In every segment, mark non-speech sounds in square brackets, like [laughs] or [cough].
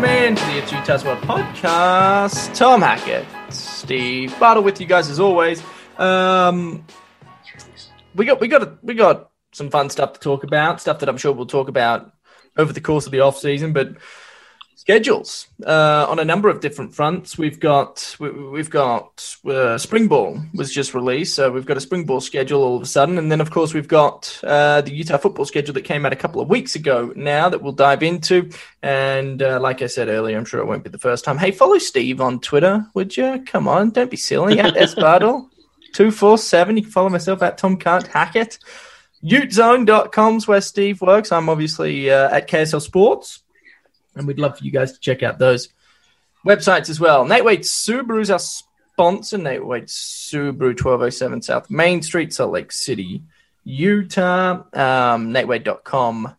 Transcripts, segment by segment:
welcome in to the It's Utah's World podcast. Tom Hackett, Steve Bartle with you guys as always. Um, we got we got we got some fun stuff to talk about, stuff that I'm sure we'll talk about over the course of the off season, but schedules uh, on a number of different fronts. We've got we, have got uh, spring ball was just released, so we've got a spring ball schedule all of a sudden, and then of course we've got uh, the Utah football schedule that came out a couple of weeks ago now that we'll dive into. And uh, like I said earlier, I'm sure it won't be the first time. Hey, follow Steve on Twitter, would you? Come on, don't be silly. At [laughs] Espardo two four seven. You can follow myself at Tom Can't Hack It. UteZone.com's where Steve works. I'm obviously uh, at KSL Sports and we'd love for you guys to check out those websites as well. Wade Subaru is our sponsor. Wade Subaru, 1207 South Main Street, Salt Lake City, Utah. Um, NateWade.com.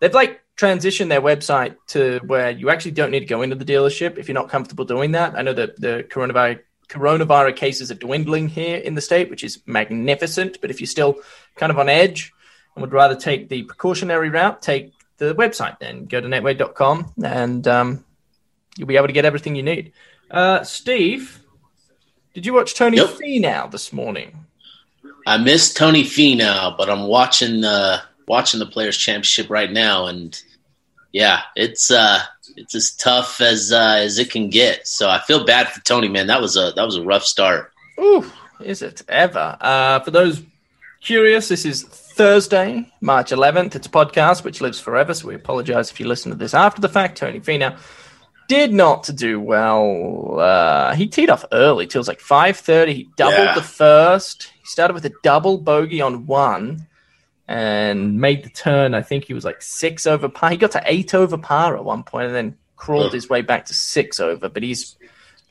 They've like transitioned their website to where you actually don't need to go into the dealership if you're not comfortable doing that. I know that the coronavirus coronavirus cases are dwindling here in the state, which is magnificent. But if you're still kind of on edge and would rather take the precautionary route, take the website then. Go to NateWade.com and um, you'll be able to get everything you need. Uh, Steve, did you watch Tony yep. Finau this morning? I missed Tony Finau, but I'm watching the watching the Players Championship right now, and yeah, it's uh, it's as tough as uh, as it can get. So I feel bad for Tony, man. That was a that was a rough start. Ooh, is it ever? Uh, for those curious, this is Thursday, March 11th. It's a podcast which lives forever, so we apologize if you listen to this after the fact. Tony Finau did not do well. Uh, he teed off early till it was like 5.30. He doubled yeah. the first. He started with a double bogey on one and made the turn. I think he was like six over par. He got to eight over par at one point and then crawled his way back to six over. But he's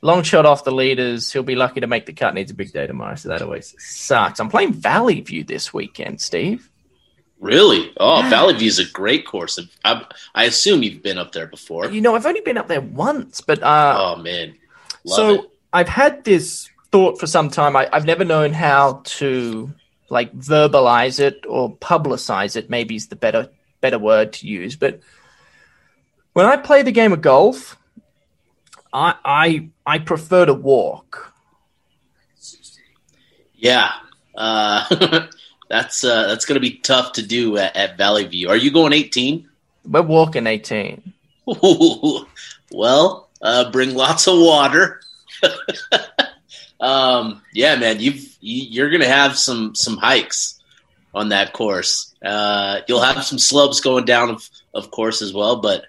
long shot off the leaders. He'll be lucky to make the cut. Needs a big day tomorrow, so that always sucks. I'm playing Valley View this weekend, Steve. Really? Oh, yeah. Valley View is a great course. I, I, assume you've been up there before. You know, I've only been up there once, but uh, oh man, Love so it. I've had this thought for some time. I, I've never known how to like verbalize it or publicize it. Maybe is the better better word to use. But when I play the game of golf, I I I prefer to walk. Yeah, uh, [laughs] that's uh, that's going to be tough to do at, at, Valley View. Are you going 18? We're walking 18. [laughs] well, uh, bring lots of water. [laughs] um, yeah, man, you've you, are going to have some some hikes on that course. Uh, you'll have some slopes going down, of of course, as well. But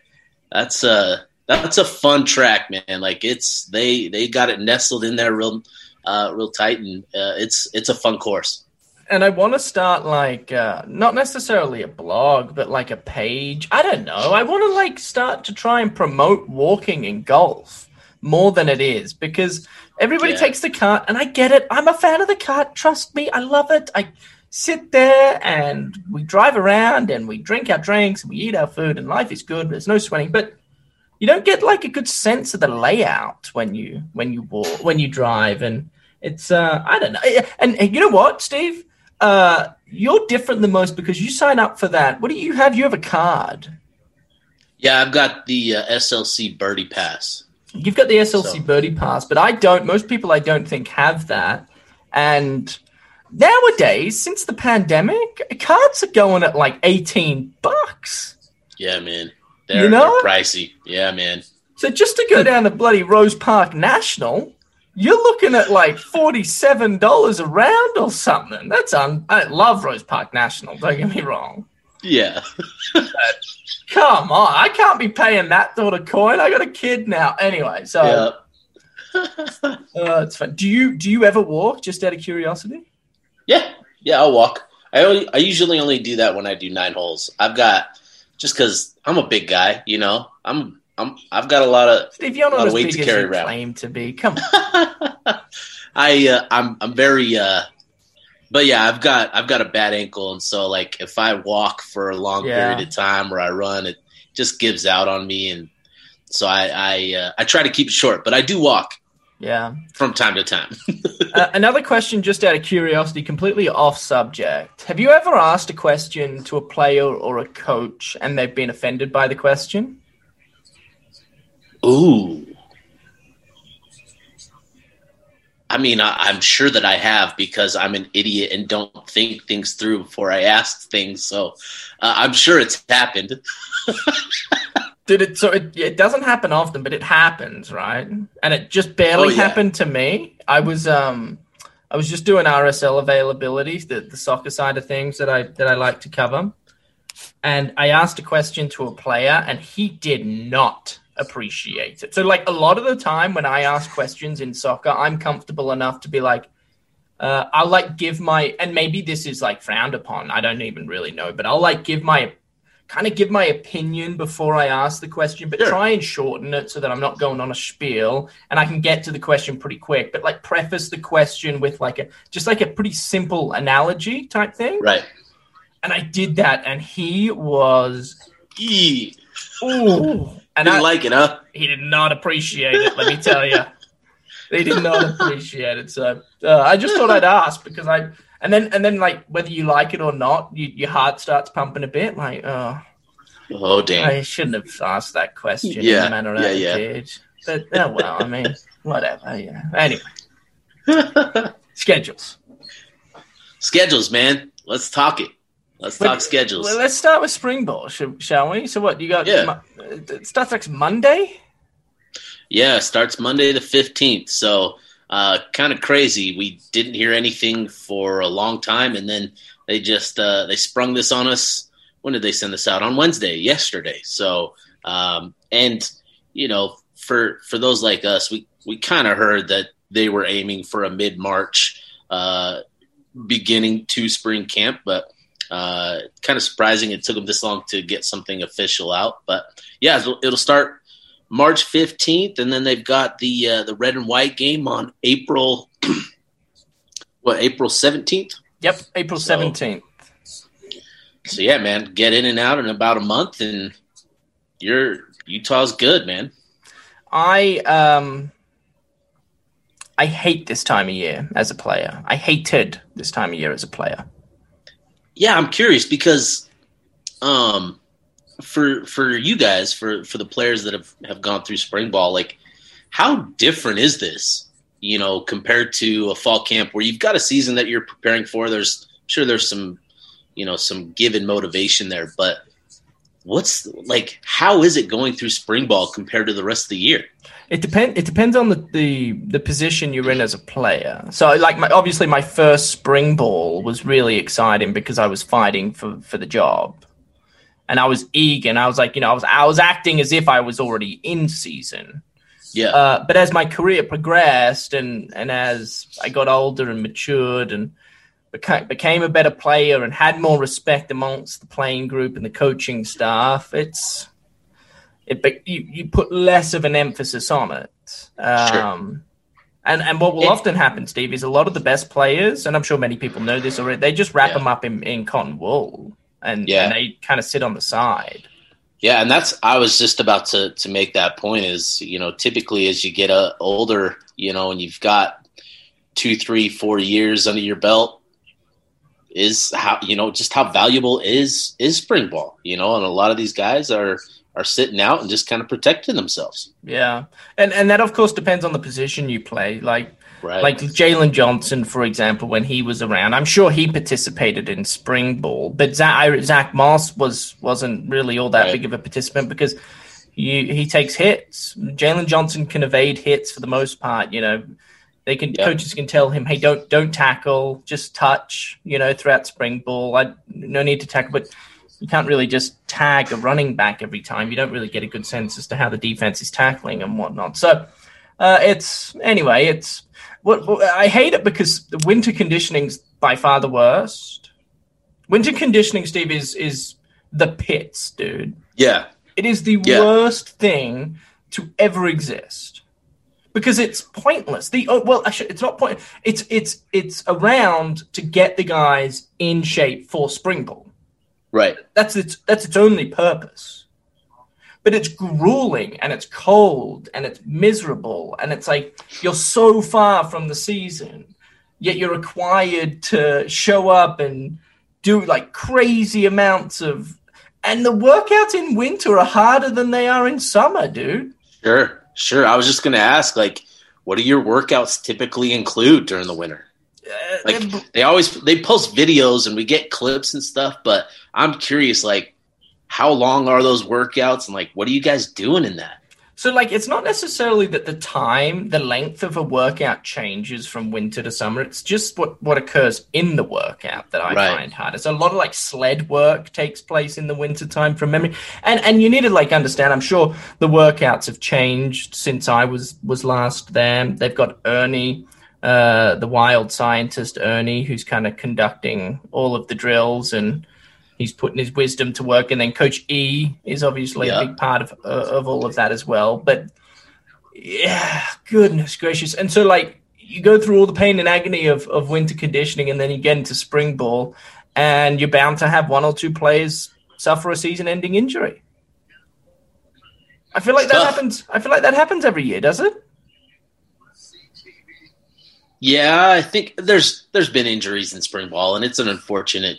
that's uh that's a fun track, man. Like it's they they got it nestled in there real uh, real tight, and uh, it's it's a fun course. And I want to start like uh, not necessarily a blog, but like a page. I don't know. I want to like start to try and promote walking in golf more than it is because everybody yeah. takes the cart, and I get it. I'm a fan of the cart. Trust me, I love it. I sit there and we drive around and we drink our drinks and we eat our food and life is good. There's no sweating, but you don't get like a good sense of the layout when you when you walk when you drive and it's uh i don't know. And, and you know what steve? Uh you're different than most because you sign up for that. What do you have? You have a card. Yeah i've got the uh, slc birdie pass. You've got the slc so. birdie pass but i don't most people i don't think have that. And nowadays since the pandemic cards are going at like 18 bucks. Yeah man they're, you know? they're pricey. Yeah, man. So just to go down to bloody Rose Park National, you're looking at like forty-seven dollars a round or something. That's un. I love Rose Park National. Don't get me wrong. Yeah. come on, I can't be paying that sort of coin. I got a kid now. Anyway, so. Yeah. [laughs] uh, it's fun. Do you do you ever walk? Just out of curiosity. Yeah, yeah, I'll walk. I only, I usually only do that when I do nine holes. I've got just because I'm a big guy, you know. I'm I'm I've got a lot of Steve. You're not as weight big to carry as you around. claim to be. Come on. [laughs] I uh, I'm I'm very uh, but yeah, I've got I've got a bad ankle, and so like if I walk for a long yeah. period of time or I run, it just gives out on me, and so I I uh, I try to keep it short, but I do walk. Yeah. From time to time. [laughs] uh, another question, just out of curiosity, completely off subject. Have you ever asked a question to a player or a coach and they've been offended by the question? Ooh. I mean, I, am sure that I have because I'm an idiot and don't think things through before I ask things. So uh, I'm sure it's happened. [laughs] Dude, it, so it, it doesn't happen often, but it happens, right? And it just barely Oh, yeah. happened to me. I was um, I was just doing RSL availability, the, the soccer side of things that I that I like to cover, and I asked a question to a player, and he did not appreciate it. So, like a lot of the time when I ask questions in soccer, I'm comfortable enough to be like, uh, I'll like give my, and maybe this is like frowned upon. I don't even really know, but I'll like give my, kind of give my opinion before I ask the question, but Sure. try and shorten it so that I'm not going on a spiel and I can get to the question pretty quick. But like preface the question with like a, just like a pretty simple analogy type thing. Right. And I did that, and he was, Eee. ooh, and Didn't I, like it, huh? he did not appreciate it. Let me tell you, he did not appreciate it. So uh, I just thought I'd ask because I and then and then like whether you like it or not, you, your heart starts pumping a bit. Like, oh, Oh, damn. I shouldn't have asked that question in Yeah, the manner yeah, I yeah. did. But oh well, I mean, [laughs] whatever. Yeah. Anyway, schedules. schedules, man. Let's talk it. Let's Wait, talk schedules. Well, let's start with spring ball, sh- shall we? So what you got? Yeah. Mo- uh, It starts next Monday. Yeah, starts Monday the 15th. So, uh, kind of crazy. We didn't hear anything for a long time, and then they just uh, they sprung this on us. When did they send this out? On Wednesday, yesterday. So, um, and you know, for for those like us, we we kind of heard that they were aiming for a mid March uh, beginning to spring camp, but uh, kind of surprising it took them this long to get something official out. But yeah, it'll, it'll start March 15th, and then they've got the uh, the red and white game on April [clears throat] what April 17th. Yep, April So- seventeenth. So yeah, man, get in and out in about a month, and you're Utah's good, man. I um I hate this time of year as a player. I hated this time of year as a player. Yeah, I'm curious because um for for you guys, for for the players that have have gone through spring ball, like how different is this? You know, compared to a fall camp where you've got a season that you're preparing for. There's I'm sure there's some you know some given motivation there, but what's like how is it going through spring ball compared to the rest of the year? It depend. It depends on the, the the position you're in as a player. So, like, my, obviously, my first spring ball was really exciting because I was fighting for for the job, and I was eager. And I was like, you know, I was I was acting as if I was already in season. Yeah, Uh, but as my career progressed and, and as I got older and matured and beca- became a better player and had more respect amongst the playing group and the coaching staff, it's it you, you put less of an emphasis on it. Um, And and what will It- often happen, Steve, is a lot of the best players, and I'm sure many people know this already. They just wrap Yeah. them up in, in cotton wool, and, Yeah. and they kind of sit on the side. Yeah, and that's I was just about to to make that point is you know typically as you get uh, older, you know, and you've got two, three, four years under your belt, is how you know just how valuable is is spring ball, you know, and a lot of these guys are are sitting out and just kind of protecting themselves, Yeah, and and that of course depends on the position you play. Like right? like Jalen Johnson, for example, when he was around, I'm sure he participated in spring ball, but Zach, Zach Moss was wasn't really all that Right. big of a participant because you, he takes hits. Jalen Johnson can evade hits for the most part. You know, they can coaches can tell him, hey, don't don't tackle, just touch. You know, throughout spring ball, I no need to tackle, but. You can't really just tag a running back every time. You don't really get a good sense as to how the defense is tackling and whatnot. So, uh, it's anyway. It's I hate it because the winter conditioning's by far the worst. Winter conditioning, Steve, is is the pits, dude. yeah, It is the Yeah. worst thing to ever exist because it's pointless. The oh, well, actually, it's not point. It's it's it's around to get the guys in shape for spring ball. right. That's its that's its only purpose. But it's grueling and it's cold and it's miserable and it's like you're so far from the season, yet you're required to show up and do like crazy amounts of and the workouts in winter are harder than they are in summer, dude. Sure. Sure. I was just going to ask, like, what do your workouts typically include during the winter? Uh, Like they always they post videos and we get clips and stuff, but I'm curious, like, how long are those workouts and like, what are you guys doing in that? So, like, it's not necessarily that the time, the length of a workout changes from winter to summer. It's just what, what occurs in the workout that I Right. find hard. It's a lot of like sled work takes place in the winter time from memory, and and you need to like understand. I'm sure the workouts have changed since I was was last there. They've got Ernie, uh, the wild scientist Ernie, who's kind of conducting all of the drills and he's putting his wisdom to work. And then coach e is obviously Yeah. a big part of uh, of all of that as well. But yeah goodness gracious. And so like you go through all the pain and agony of of winter conditioning and then you get into spring ball and you're bound to have one or two players suffer a season ending injury. I feel like that Tough. happens i feel like that happens every year does it? Yeah, I think there's there's been injuries in spring ball, and it's an unfortunate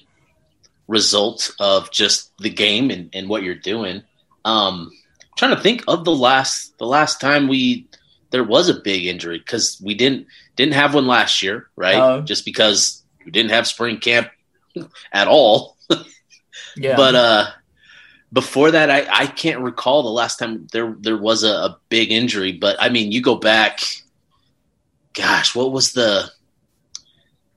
result of just the game and, and what you're doing. Um, trying to think of the last the last time we there was a big injury because we didn't didn't have one last year, right? No. Just because we didn't have spring camp [laughs] at all. [laughs] yeah But uh, before that, I, I can't recall the last time there there was a, a big injury. But I mean, you go back. Gosh, what was the?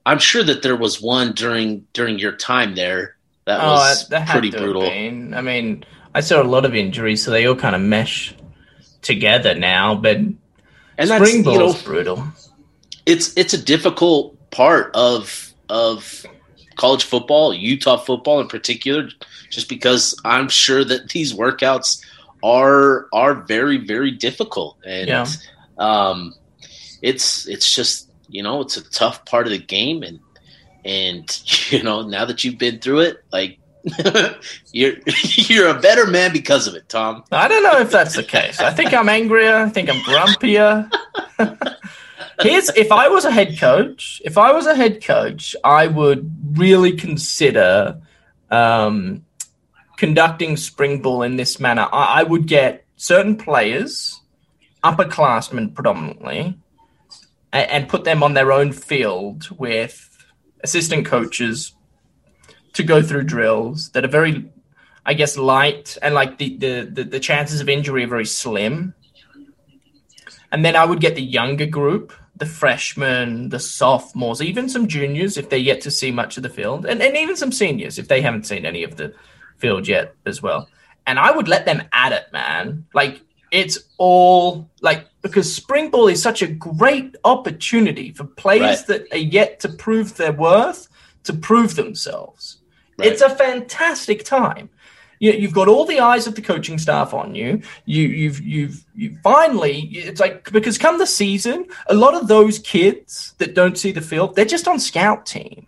I'm sure that there was one during during your time there that was Oh, that had pretty to have brutal. been. I mean, I saw a lot of injuries, so they all kind of mesh together now. But And that's spring you know, brutal. it's it's a difficult part of of college football, Utah football in particular, just because I'm sure that these workouts are are very very difficult, and Yeah. um, it's it's just you know it's a tough part of the game, and and [laughs] you know now that you've been through it, like. [laughs] you're [laughs] you're a better man because of it, Tom. I don't know if that's the case. I think I'm angrier. I think I'm grumpier. Here's if I was a head coach, if I was a head coach, I would really consider um, conducting spring ball in this manner. I, I would get certain players, upperclassmen predominantly, and, and put them on their own field with assistant coaches to go through drills that are very I guess light and like the, the the the chances of injury are very slim. And then I would get the younger group, the freshmen, the sophomores, even some juniors if they yet to see much of the field, and, and even some seniors if they haven't seen any of the field yet as well. And I would let them at it, man. Like it's all like because spring ball is such a great opportunity for players Right. that are yet to prove their worth to prove themselves. Right. It's a fantastic time. You, you've got all the eyes of the coaching staff on you. You, you've, you've, you finally. It's like because come the season, a lot of those kids that don't see the field, they're just on scout team.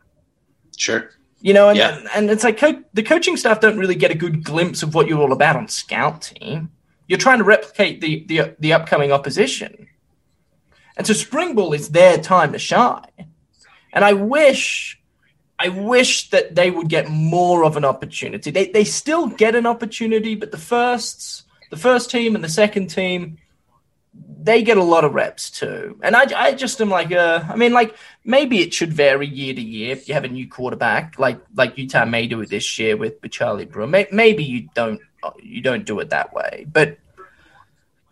Sure. You know, and Yeah. and, and it's like co- the coaching staff don't really get a good glimpse of what you're all about on scout team. You're trying to replicate the the, the upcoming opposition, and so spring ball is their time to shine. And I wish, I wish that they would get more of an opportunity. They they still get an opportunity, but the firsts, the first team and the second team, they get a lot of reps too. And I, I just am like, uh, I mean, like maybe it should vary year to year if you have a new quarterback, like like Utah may do it this year with, with Charlie Brewer. Maybe you don't you don't do it that way, but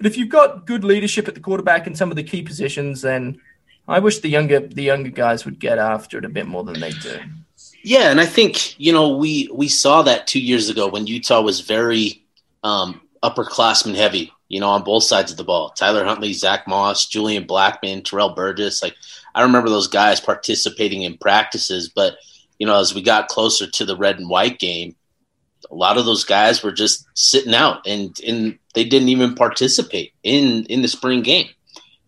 but if you've got good leadership at the quarterback and some of the key positions, then I wish the younger the younger guys would get after it a bit more than they do. Yeah, and I think you know we we saw that two years ago when Utah was very um, upperclassman heavy. You know, on both sides of the ball. Tyler Huntley, Zach Moss, Julian Blackmon, Terrell Burgess. Like I remember those guys participating in practices, but you know, as we got closer to the red and white game, a lot of those guys were just sitting out and and they didn't even participate in in the spring game.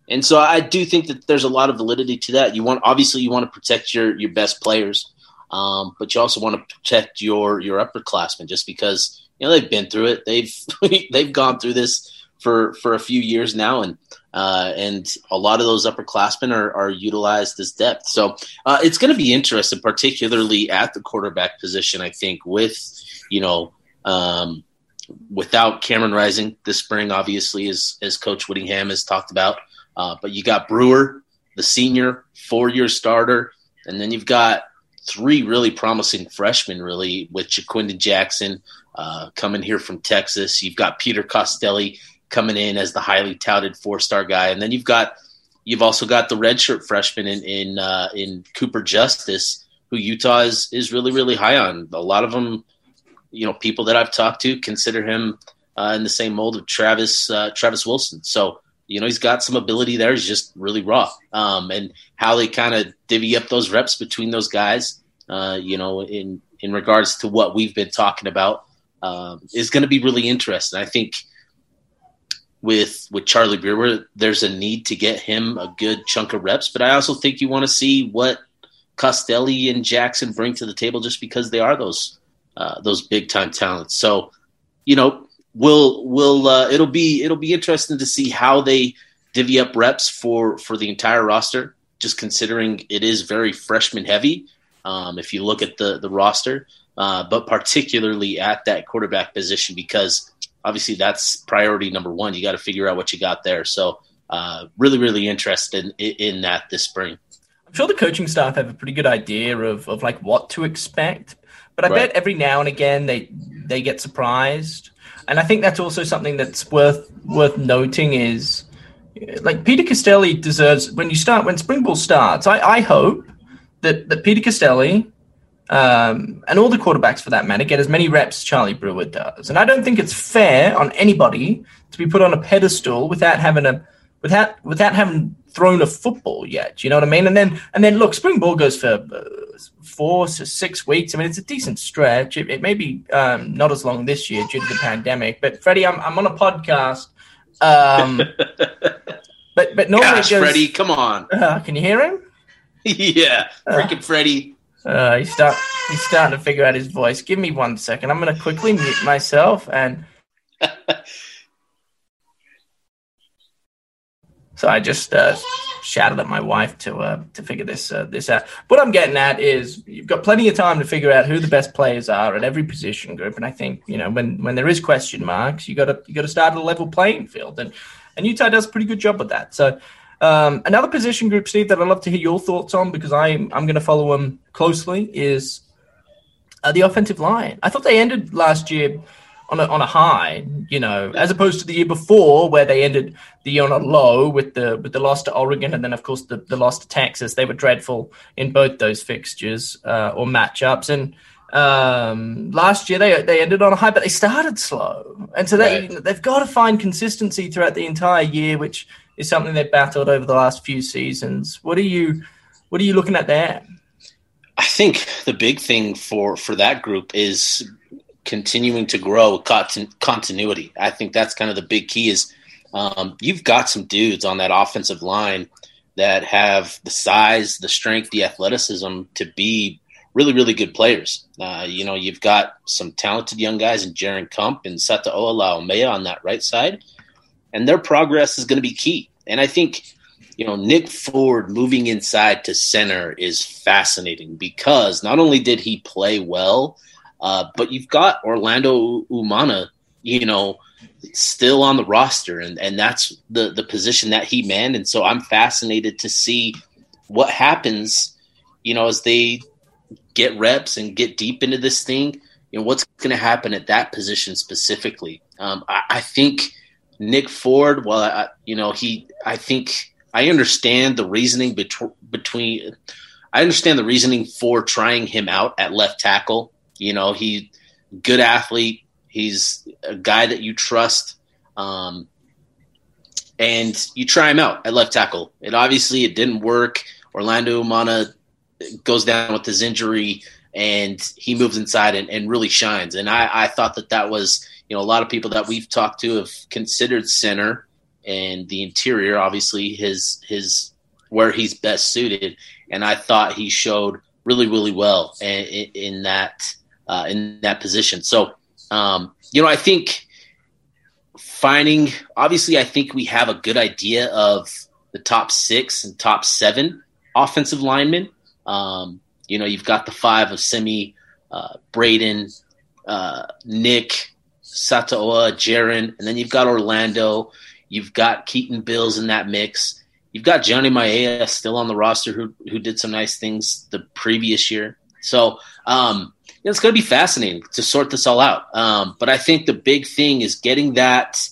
And so I do think that there's a lot of validity to that. You want obviously you want to protect your your best players, um, but you also want to protect your your upperclassmen just because you know they've been through it. They've [laughs] they've gone through this for for a few years now, and uh, and a lot of those upperclassmen are are utilized as depth. So uh, it's going to be interesting, particularly at the quarterback position. I think with you know um, without Cameron Rising this spring, obviously, as as Coach Whittingham has talked about. Uh, but you got Brewer, the senior, four year starter, and then you've got three really promising freshmen, really, with Ja'Quinden Jackson uh, coming here from Texas. You've got Peter Costelli coming in as the highly touted four star guy, and then you've got you've also got the redshirt freshman in in uh, in Cooper Justice, who Utah is is really really high on. A lot of them, you know, people that I've talked to consider him uh, in the same mold of Travis uh, Travis Wilson. So you know he's got some ability there. He's just really raw, um, and how they kind of divvy up those reps between those guys, uh, you know, in in regards to what we've been talking about, um, is going to be really interesting. I think with with Charlie Brewer, there's a need to get him a good chunk of reps, but I also think you want to see what Costelli and Jackson bring to the table, just because they are those uh, those big time talents. So, you know, we'll we'll uh, it'll be it'll be interesting to see how they divvy up reps for for the entire roster. Just considering it is very freshman heavy, um, if you look at the the roster, uh, but particularly at that quarterback position because obviously that's priority number one. You got to figure out what you got there. So, uh, really, really interested in, in, that this spring. I'm sure the coaching staff have a pretty good idea of, of like what to expect, but I right. bet every now and again they they get surprised, and I think that's also something that's worth worth noting is like Peter Costelli deserves when you start when spring ball starts. I, I hope that that Peter Costelli um, and all the quarterbacks for that matter get as many reps Charlie Brewer does. And I don't think it's fair on anybody to be put on a pedestal without having a without without having thrown a football yet. You know what I mean? And then and then look, spring ball goes for uh, four to six weeks. I mean, it's a decent stretch. It, it may be um, not as long this year due to the pandemic. But Freddie, I'm I'm on a podcast. Um, [laughs] but but normally Gosh, goes, Freddie, come on. Uh, can you hear him? [laughs] yeah, freaking uh, Freddie. Uh, he's start he's starting to figure out his voice. Give me one second. I'm going to quickly mute myself and. [laughs] so I just uh, shouted at my wife to uh, to figure this uh, this out. What I'm getting at is you've got plenty of time to figure out who the best players are at every position group, and I think you know when when there is question marks, you got to you got to start at a level playing field, and and Utah does a pretty good job with that. So um, another position group, Steve, that I'd love to hear your thoughts on because I'm I'm going to follow them closely is uh, the offensive line. I thought they ended last year on a, on a high, you know, as opposed to the year before where they ended the year on a low with the with the loss to Oregon and then of course the, the loss to Texas. They were dreadful in both those fixtures uh, or matchups. And um, last year they they ended on a high, but they started slow, and so they right. they've got to find consistency throughout the entire year, which is something they've battled over the last few seasons. What are you what are you looking at there? I think the big thing for for that group is continuing to grow continuity. I think that's kind of the big key is um, you've got some dudes on that offensive line that have the size, the strength, the athleticism to be really, really good players. Uh, you know, you've got some talented young guys in Jaren Kump and Sataoa Laumea on that right side and their progress is going to be key. And I think, you know, Nick Ford moving inside to center is fascinating because not only did he play well, uh, but you've got Orlando Umana, you know, still on the roster, and, and that's the, the position that he manned. And so I'm fascinated to see what happens, you know, as they get reps and get deep into this thing. You know, what's going to happen at that position specifically? Um, I, I think – Nick Ford, well, I, you know, he, I think I understand the reasoning between, between, I understand the reasoning for trying him out at left tackle. You know, he, good athlete. He's a guy that you trust. Um, and you try him out at left tackle. It obviously it didn't work. Orlando Umana goes down with his injury, and he moves inside and, and really shines. And I, I thought that that was you know, a lot of people that we've talked to have considered center and the interior, obviously his his where he's best suited. And I thought he showed really, really well in, in that uh, in that position. So, um, you know, I think finding obviously, I think we have a good idea of the top six and top seven offensive linemen. Um, you know, you've got the five of Simi, uh, Braden, uh, Nick, Sataoa, Jaren, and then you've got Orlando. You've got Keaton Bills in that mix. You've got Johnny Maea still on the roster who who did some nice things the previous year. So um, it's going to be fascinating to sort this all out. Um, but I think the big thing is getting that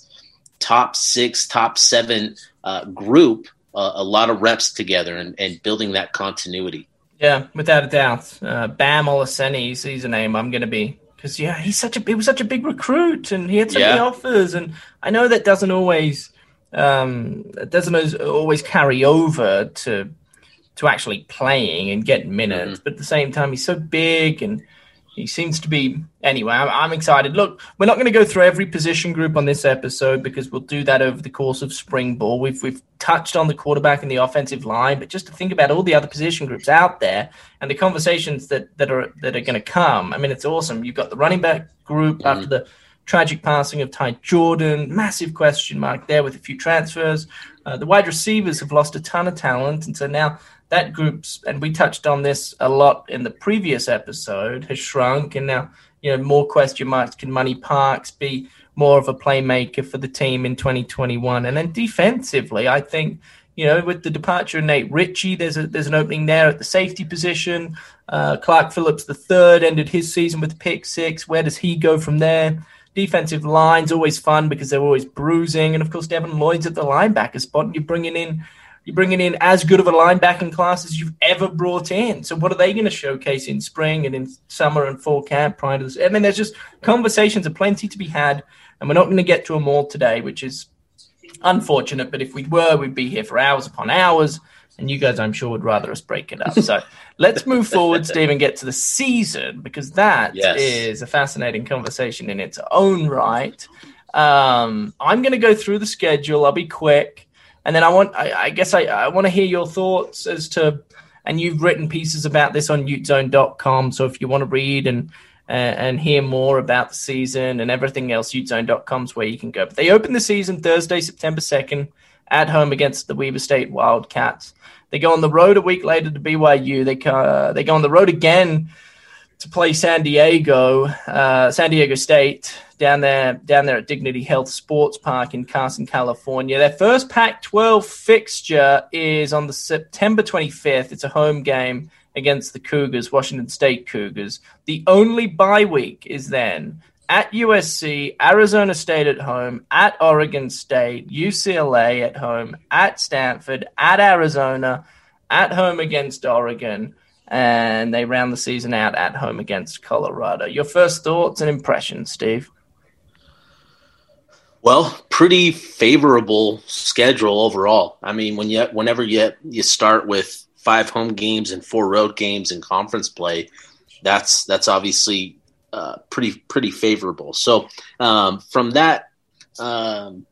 top six, top seven uh, group uh, a lot of reps together and, and building that continuity. Yeah, without a doubt. Uh, Bam Olaseni, he's a name I'm going to be because yeah, he's such a he was such a big recruit and he had so yeah. many offers, and I know that doesn't always um, doesn't always carry over to to actually playing and getting minutes, mm-hmm. but at the same time, he's so big and he seems to be anyway. I'm, I'm, excited. Look, we're not going to go through every position group on this episode because we'll do that over the course of spring ball. We've we've touched on the quarterback and the offensive line, but just to think about all the other position groups out there and the conversations that that are that are going to come. I mean, it's awesome. You've got the running back group mm-hmm. after the tragic passing of Ty Jordan, massive question mark there with a few transfers. Uh, the wide receivers have lost a ton of talent, and so now that group's and we touched on this a lot in the previous episode has shrunk and now you know more question marks. Can money parks be more of a playmaker for the team in 2021 and then defensively i think you know with the departure of nate ritchie there's a there's an opening there at the safety position. Uh, clark phillips the third ended his season with pick six. Where does he go from there? Defensive line's always fun because they're always bruising. And of course devin lloyd's at the linebacker spot and you're bringing in you're bringing in as good of a linebacking class as you've ever brought in. So what are they going to showcase in spring and in summer and fall camp prior to this? I mean, there's just conversations are plenty to be had, and we're not going to get to them all today, which is unfortunate. But if we were, we'd be here for hours upon hours, and you guys, I'm sure, would rather us break it up. So let's move forward, Steve, and get to the season because that yes. is a fascinating conversation in its own right. Um, I'm going to go through the schedule. I'll be quick. And then I want, I, I guess I, I want to hear your thoughts as to, and you've written pieces about this on utezone.com. So if you want to read and, uh, and hear more about the season and everything else, utezone.com is where you can go. But they open the season Thursday, September 2nd at home against the Weber State Wildcats. They go on the road a week later to BYU. They, uh, they go on the road again to play San Diego, uh, San Diego State down there, down there at Dignity Health Sports Park in Carson, California. Their first Pac-12 fixture is on the September 25th. It's a home game against the Cougars, Washington State Cougars. The only bye week is then at USC, Arizona State at home, at Oregon State, UCLA at home, at Stanford, at Arizona, at home against Oregon and they round the season out at home against Colorado. Your first thoughts and impressions, Steve? Well, pretty favorable schedule overall. I mean, when you whenever you you start with five home games and four road games in conference play, that's that's obviously uh, pretty pretty favorable. So um, from that um,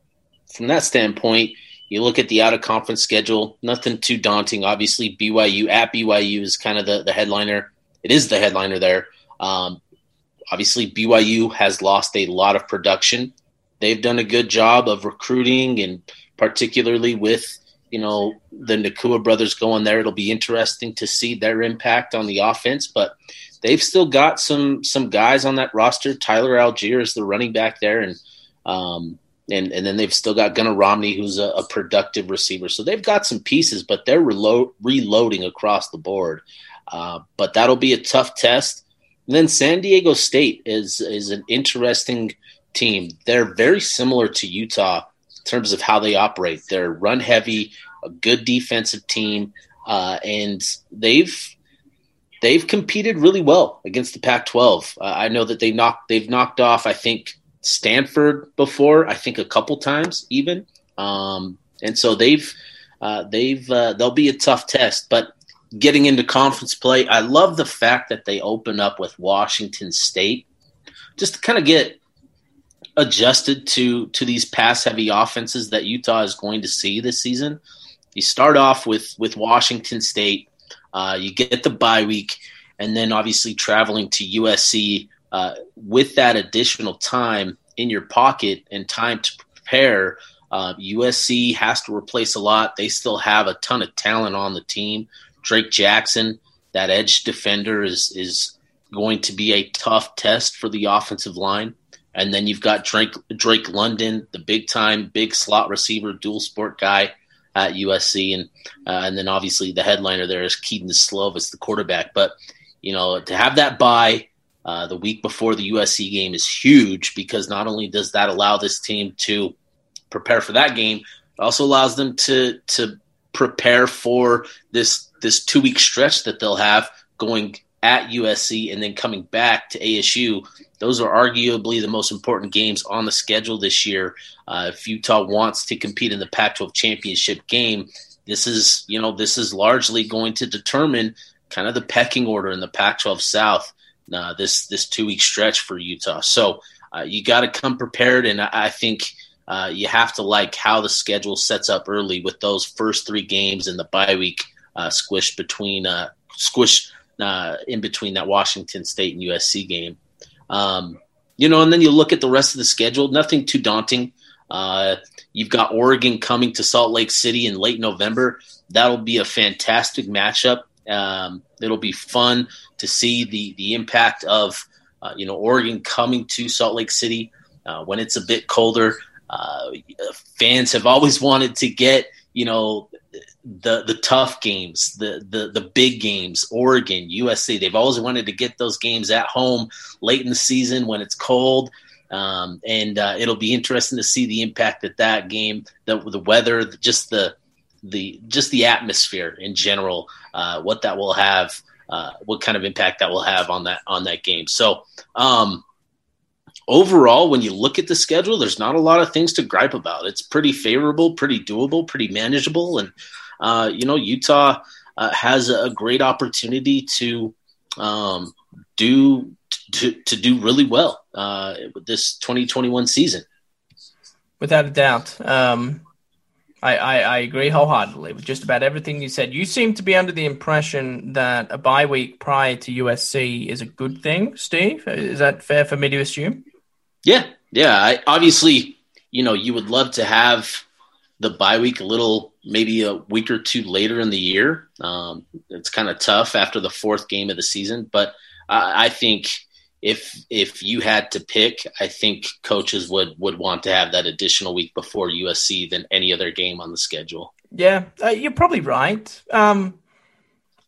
from that standpoint, you look at the out of conference schedule, nothing too daunting. Obviously, BYU at BYU is kind of the, the headliner. It is the headliner there. Um, obviously, BYU has lost a lot of production. They've done a good job of recruiting, and particularly with you know the Nacua brothers going there, it'll be interesting to see their impact on the offense. But they've still got some some guys on that roster. Tyler Allgeier is the running back there, and um, and and then they've still got Gunnar Romney, who's a, a, productive receiver. So they've got some pieces, but they're reload, reloading across the board. Uh, but that'll be a tough test. And then San Diego State is is an interesting team. They're very similar to Utah in terms of how they operate. They're run heavy, a good defensive team, uh, and they've they've competed really well against the Pac-12. Uh, I know that they knocked they've knocked off I think Stanford before, I think a couple times even. Um, and so they've uh, they've uh, they'll be a tough test. But getting into conference play, I love the fact that they open up with Washington State, just to kind of get adjusted to to these pass heavy offenses that Utah is going to see this season. You start off with with Washington State, uh, you get the bye week, and then obviously traveling to USC uh, with that additional time in your pocket and time to prepare, uh, USC has to replace a lot. They still have a ton of talent on the team. Drake Jackson, that edge defender, is is going to be a tough test for the offensive line. and then you've got Drake Drake London, the big time, big slot receiver, dual sport guy at USC, and uh, and then obviously the headliner there is Kedon Slovis, the quarterback. But you know to have that bye uh, the week before the USC game is huge because not only does that allow this team to prepare for that game, it also allows them to to prepare for this this two week stretch that they'll have going at USC and then coming back to ASU. Those are arguably the most important games on the schedule this year. Uh, if Utah wants to compete in the Pac-12 championship game, this is you know this is largely going to determine kind of the pecking order in the Pac-12 South. Uh, this this two week stretch for Utah, so uh, you got to come prepared, and I, I think. Uh, you have to like how the schedule sets up early with those first three games and the bye week uh, squished between uh, squish uh, in between that Washington State and USC game. Um, you know, and then you look at the rest of the schedule. Nothing too daunting. You've got Oregon coming to Salt Lake City in late November. That'll be a fantastic matchup. Um, it'll be fun to see the the impact of uh, you know Oregon coming to Salt Lake City uh, when it's a bit colder. Uh, fans have always wanted to get you know the the tough games, the the the big games, Oregon, USC. They've always wanted to get those games at home late in the season when it's cold. Um, and uh, it'll be interesting to see the impact that that game, the the weather, just the the just the atmosphere in general, uh, what that will have, uh, what kind of impact that will have on that on that game. So, um, overall, when you look at the schedule, there's not a lot of things to gripe about. It's pretty favorable, pretty doable, pretty manageable, and uh, you know, Utah uh, has a great opportunity to um, do to, to do really well uh, with this 2021 season. Without a doubt. Um, I, I, I, agree wholeheartedly with just about everything you said. You seem to be under the impression that a bye week prior to USC is a good thing, Steve. Is that fair for me to assume? Yeah, yeah. I, obviously, you know, you would love to have the bye week a little, maybe a week or two later in the year. Um, it's kind of tough after the fourth game of the season, but I, I think if if you had to pick, I think coaches would would want to have that additional week before USC than any other game on the schedule. Yeah, uh, you're probably right. Um,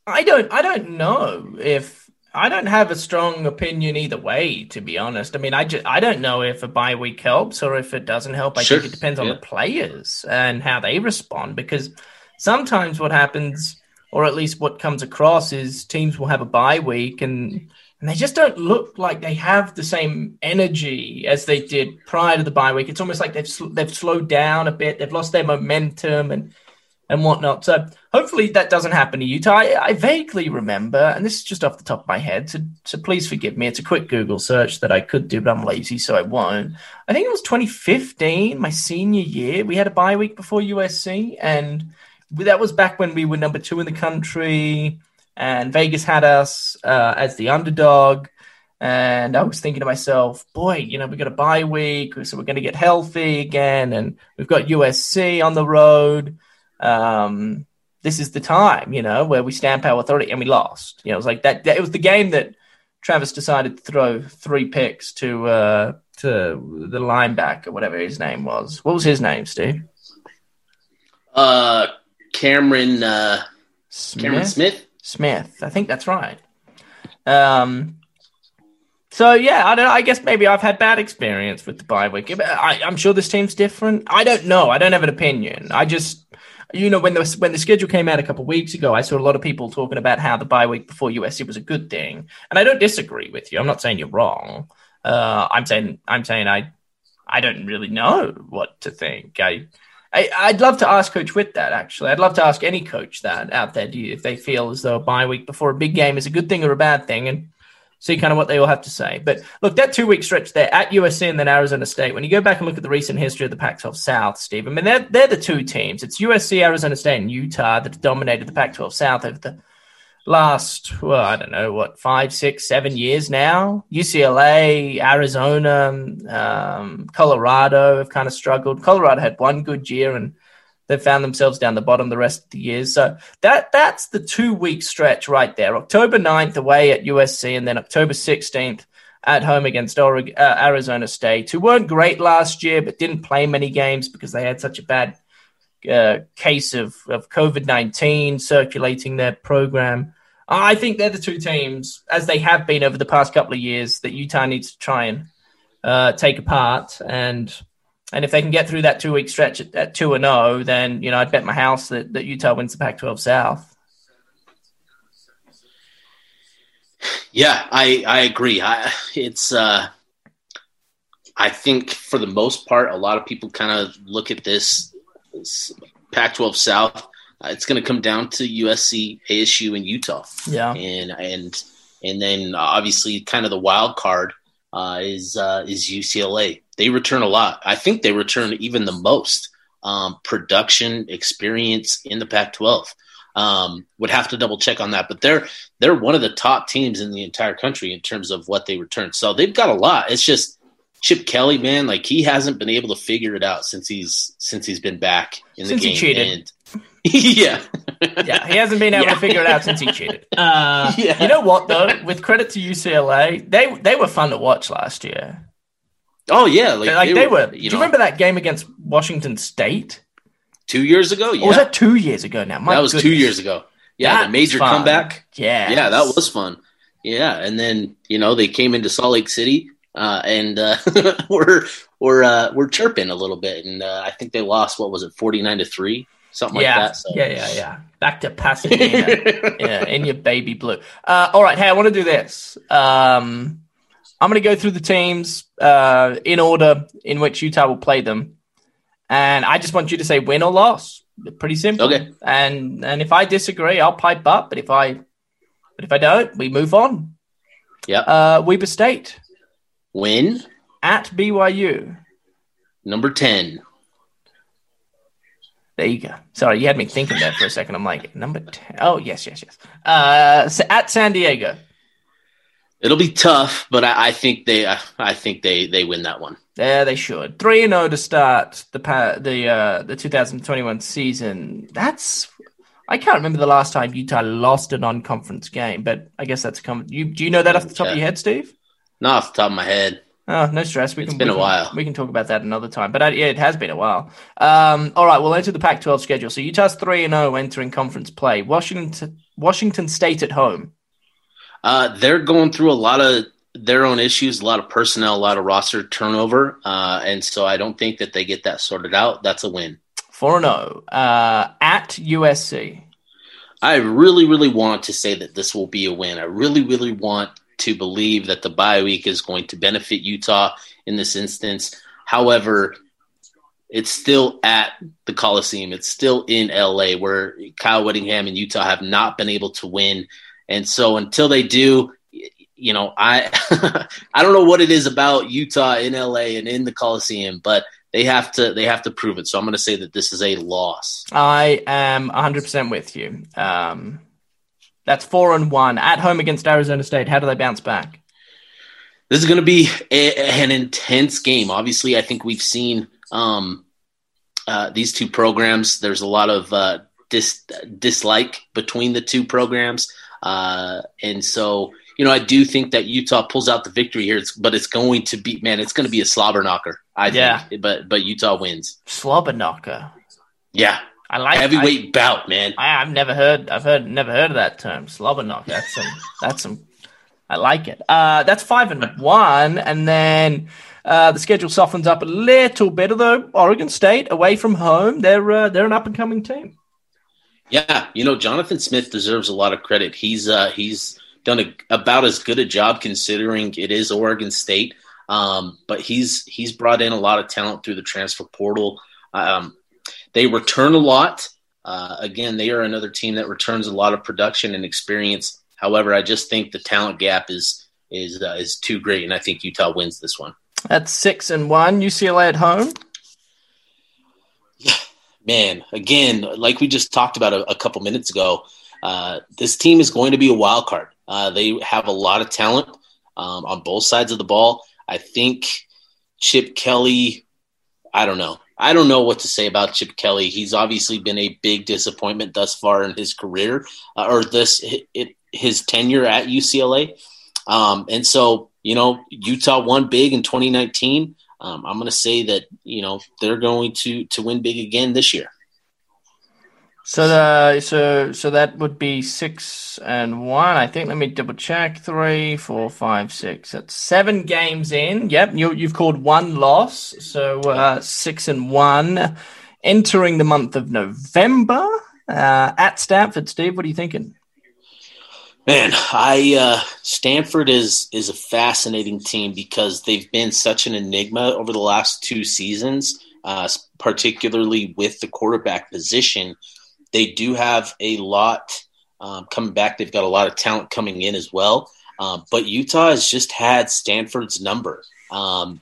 I don't I don't know if I don't have a strong opinion either way, to be honest. I mean, I just I don't know if a bye week helps or if it doesn't help. I sure. think it depends on yeah. the players and how they respond because sometimes what happens, or at least what comes across, is teams will have a bye week and and they just don't look like they have the same energy as they did prior to the bye week. It's almost like they've they've slowed down a bit, they've lost their momentum and and whatnot. So hopefully that doesn't happen to Utah. I, I, vaguely remember, and this is just off the top of my head, so, so please forgive me. It's a quick Google search that I could do, but I'm lazy, so I won't. I think it was 2015, my senior year. We had a bye week before USC, and that was back when we were number two in the country, and Vegas had us uh, as the underdog. And I was thinking to myself, boy, you know, we got a bye week, so we're going to get healthy again, and we've got USC on the road. Um, this is the time, you know, where we stamp our authority, and we lost. You know, it was like that. that it was the game that Travis decided to throw three picks to uh, to the linebacker, whatever his name was. What was his name, Steve? Uh, Cameron uh, Smith? Cameron Smith. Smith, I think that's right. Um, so yeah, I don't. I guess maybe I've had bad experience with the bye week. I, I'm sure this team's different. I don't know. I don't have an opinion. I just you know, when the when the schedule came out a couple weeks ago, I saw a lot of people talking about how the bye week before USC was a good thing, and I don't disagree with you. I'm not saying you're wrong. Uh, I'm saying I'm saying I I don't really know what to think. I, I would love to ask Coach Witt that. Actually, I'd love to ask any coach that out there. Do you, if they feel as though a bye week before a big game is a good thing or a bad thing? And see kind of what they all have to say. But look, that two week stretch there at USC and then Arizona State, when you go back and look at the recent history of the Pac 12 South, Steve, I mean, they're, they're the two teams. It's USC, Arizona State, and Utah that dominated the Pac 12 South over the last, well, I don't know, what, five, six, seven years now. UCLA, Arizona, um, Colorado have kind of struggled. Colorado had one good year and they've found themselves down the bottom the rest of the years. So that that's the two week stretch right there. October 9th away at USC and then October 16th at home against Oregon, uh, Arizona State, who weren't great last year, but didn't play many games because they had such a bad uh, case of, of COVID 19 circulating their program. I think they're the two teams, as they have been over the past couple of years, that Utah needs to try and uh, take apart. And and if they can get through that two week stretch at, at two and zero, oh, then you know I'd bet my house that, that Utah wins the Pac twelve South. Yeah, I I agree. I, it's uh, I think for the most part, a lot of people kind of look at this Pac-12 South. Uh, it's going to come down to USC, ASU, and Utah. Yeah, and and and then obviously, kind of the wild card uh, is uh, is UCLA. They return a lot. I think they return even the most um, production experience in the Pac-12. Um, would have to double check on that, but they're they're one of the top teams in the entire country in terms of what they return. So they've got a lot. It's just Chip Kelly, man, like he hasn't been able to figure it out since he's since he's been back in since the game. He cheated. And, [laughs] yeah, yeah, he hasn't been able [laughs] yeah. to figure it out since he cheated. [laughs] Uh, yeah. You know what though? With credit to UCLA, they they were fun to watch last year. Oh yeah, like, like they, they were. were. You do know, you remember that game against Washington State? two years ago. Yeah, or was that two years ago now? My that was goodness. two years ago. Yeah, That's the major fun. comeback. Yeah, yeah, that was fun. Yeah, and then you know they came into Salt Lake City uh, and uh, [laughs] we're we're uh, we're chirping a little bit, and uh, I think they lost. What was it, forty nine to three, something yeah. like that. So. Yeah, yeah, yeah. Back to Pasadena, [laughs] yeah, in your baby blue. Uh, all right, hey, I want to do this. Um, I'm going to go through the teams uh, in order in which Utah will play them. And I just want you to say win or loss. Pretty simple. Okay. And and if I disagree, I'll pipe up. But if I but if I don't, we move on. Yeah. Uh, Weber State. Win. At BYU. Number 10. There you go. Sorry, you had me thinking there for a second. I'm like, number 10. Oh, yes, yes, yes. Uh, at San Diego. It'll be tough, but I, I think they, I think they, they win that one. Yeah, they should. Three and zero oh to start the the uh, the 2021 season. That's I can't remember the last time Utah lost a non-conference game, but I guess that's come. You do you know that off the top yeah. of your head, Steve? Not off the top of my head. Oh, no stress. We it's can, been we a can, while. We can talk about that another time. But uh, yeah, it has been a while. Um, all right, we'll enter the Pac-12 schedule. So Utah's three and zero oh entering conference play. Washington Washington State at home. Uh, they're going through a lot of their own issues, a lot of personnel, a lot of roster turnover, uh, and so I don't think that they get that sorted out. That's a win. Four zero oh, uh, at USC. I really, really want to say that this will be a win. I really, really want to believe that the bye week is going to benefit Utah in this instance. However, it's still at the Coliseum. It's still in LA, where Kyle Whittingham and Utah have not been able to win. And so until they do, you know, I [laughs] I don't know what it is about Utah in LA and in the Coliseum, but they have to they have to prove it. So I'm going to say that this is a loss. I am 100% with you. Um, that's four and one at home against Arizona State. How do they bounce back? This is going to be a, an intense game. Obviously, I think we've seen um, uh, these two programs. There's a lot of uh, dis- dislike between the two programs, uh, and so you know, I do think that Utah pulls out the victory here, it's, but it's going to be, man, it's going to be a slobber knocker. I yeah. think, but but Utah wins. Slobber knocker. Yeah, I like heavyweight I, bout, man. I, have never heard, I've heard, never heard of that term, slobber knocker. That's some, that's some. I like it. Uh, that's five and one, and then uh, the schedule softens up a little bit. Although Oregon State away from home, they're uh, they're an up and coming team. Yeah, you know Jonathan Smith deserves a lot of credit. He's uh, he's done a, about as good a job considering it is Oregon State. Um, but he's he's brought in a lot of talent through the transfer portal. Um, they return a lot. Uh, again, they are another team that returns a lot of production and experience. However, I just think the talent gap is is uh, is too great, and I think Utah wins this one. That's six and one. UCLA at home. Yeah, man. Again, like we just talked about a, a couple minutes ago, uh, this team is going to be a wild card. Uh, they have a lot of talent um, on both sides of the ball. I think Chip Kelly, I don't know. I don't know what to say about Chip Kelly. He's obviously been a big disappointment thus far in his career uh, or this it, his tenure at UCLA. Um, and so you know, Utah won big in 2019. Um, I'm going to say that you know they're going to to win big again this year. So the so so that would be six and one. I think. Let me double check. Three, four, five, six. That's seven games in. Yep, you you've called one loss. So uh, six and one, entering the month of November uh, at Stanford. Steve, what are you thinking? Man, I uh, Stanford is is a fascinating team because they've been such an enigma over the last two seasons, uh, particularly with the quarterback position. They do have a lot um, coming back. They've got a lot of talent coming in as well. Um, but Utah has just had Stanford's number, um,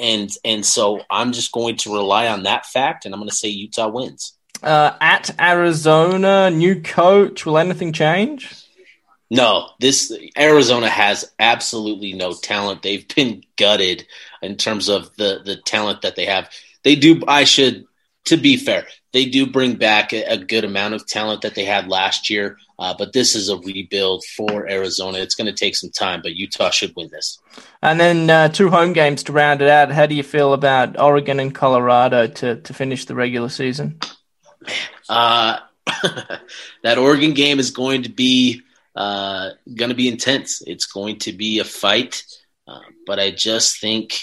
and and so I'm just going to rely on that fact, and I'm going to say Utah wins. Uh, at Arizona, new coach. Will anything change? No, this Arizona has absolutely no talent. They've been gutted in terms of the the talent that they have. They do. I should, to be fair, they do bring back a, a good amount of talent that they had last year. Uh, but this is a rebuild for Arizona. It's going to take some time, but Utah should win this. And then uh, two home games to round it out. How do you feel about Oregon and Colorado to to finish the regular season? Uh, [laughs] that Oregon game is going to be uh, going to be intense. It's going to be a fight, uh, but I just think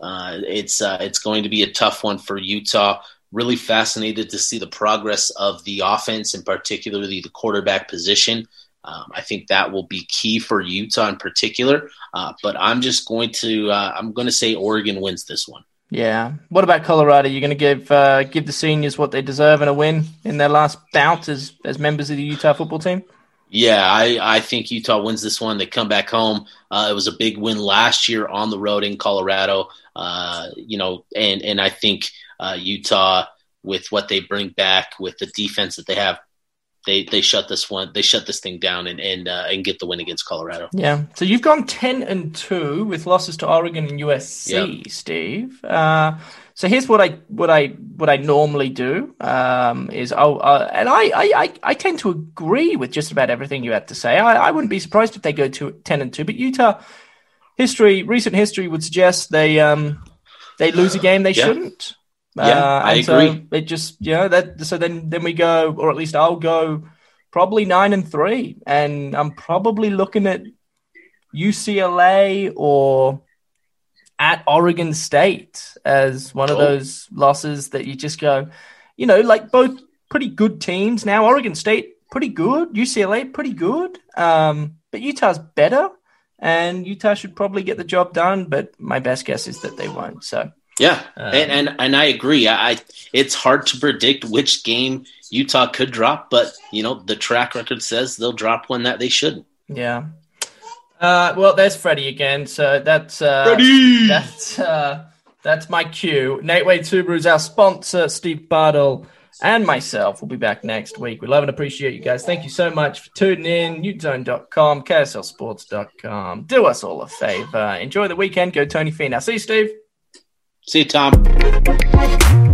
uh, it's uh, it's going to be a tough one for Utah. Really fascinated to see the progress of the offense, and particularly the quarterback position. Um, I think that will be key for Utah in particular. Uh, but I'm just going to uh, I'm going to say Oregon wins this one. Yeah. What about Colorado? You're going to give uh, give the seniors what they deserve and a win in their last bout as as members of the Utah football team. Yeah, I, I think Utah wins this one. They come back home. Uh, it was a big win last year on the road in Colorado. Uh, you know, and and I think uh, Utah with what they bring back with the defense that they have, they they shut this one. They shut this thing down and and uh, and get the win against Colorado. Yeah. So you've gone ten and two with losses to Oregon and USC, yep. Steve. Uh, so here's what I what I what I normally do um, is oh uh, and I, I I tend to agree with just about everything you had to say. I, I wouldn't be surprised if they go to ten and two, but Utah history recent history would suggest they um they lose a game they yeah. shouldn't. Yeah, uh, I agree. So it just you know that so then then we go or at least I'll go probably nine and three, and I'm probably looking at UCLA or at Oregon State as one of those losses that you just go, you know, like both pretty good teams now. Oregon State pretty good, UCLA pretty good, um, but Utah's better, and Utah should probably get the job done. But my best guess is that they won't. So yeah, um, and, and and I agree. I it's hard to predict which game Utah could drop, but you know the track record says they'll drop one that they shouldn't. Yeah. Uh, well, there's Freddie again. So that's uh, Freddie. That's uh, that's my cue. Subaru is our sponsor. Steve Bartle and myself will be back next week. We love and appreciate you guys. Thank you so much for tuning in. Utezone.com, KSLSports.com. Do us all a favor. Enjoy the weekend. Go Tony Finau. See you, Steve. See you, Tom.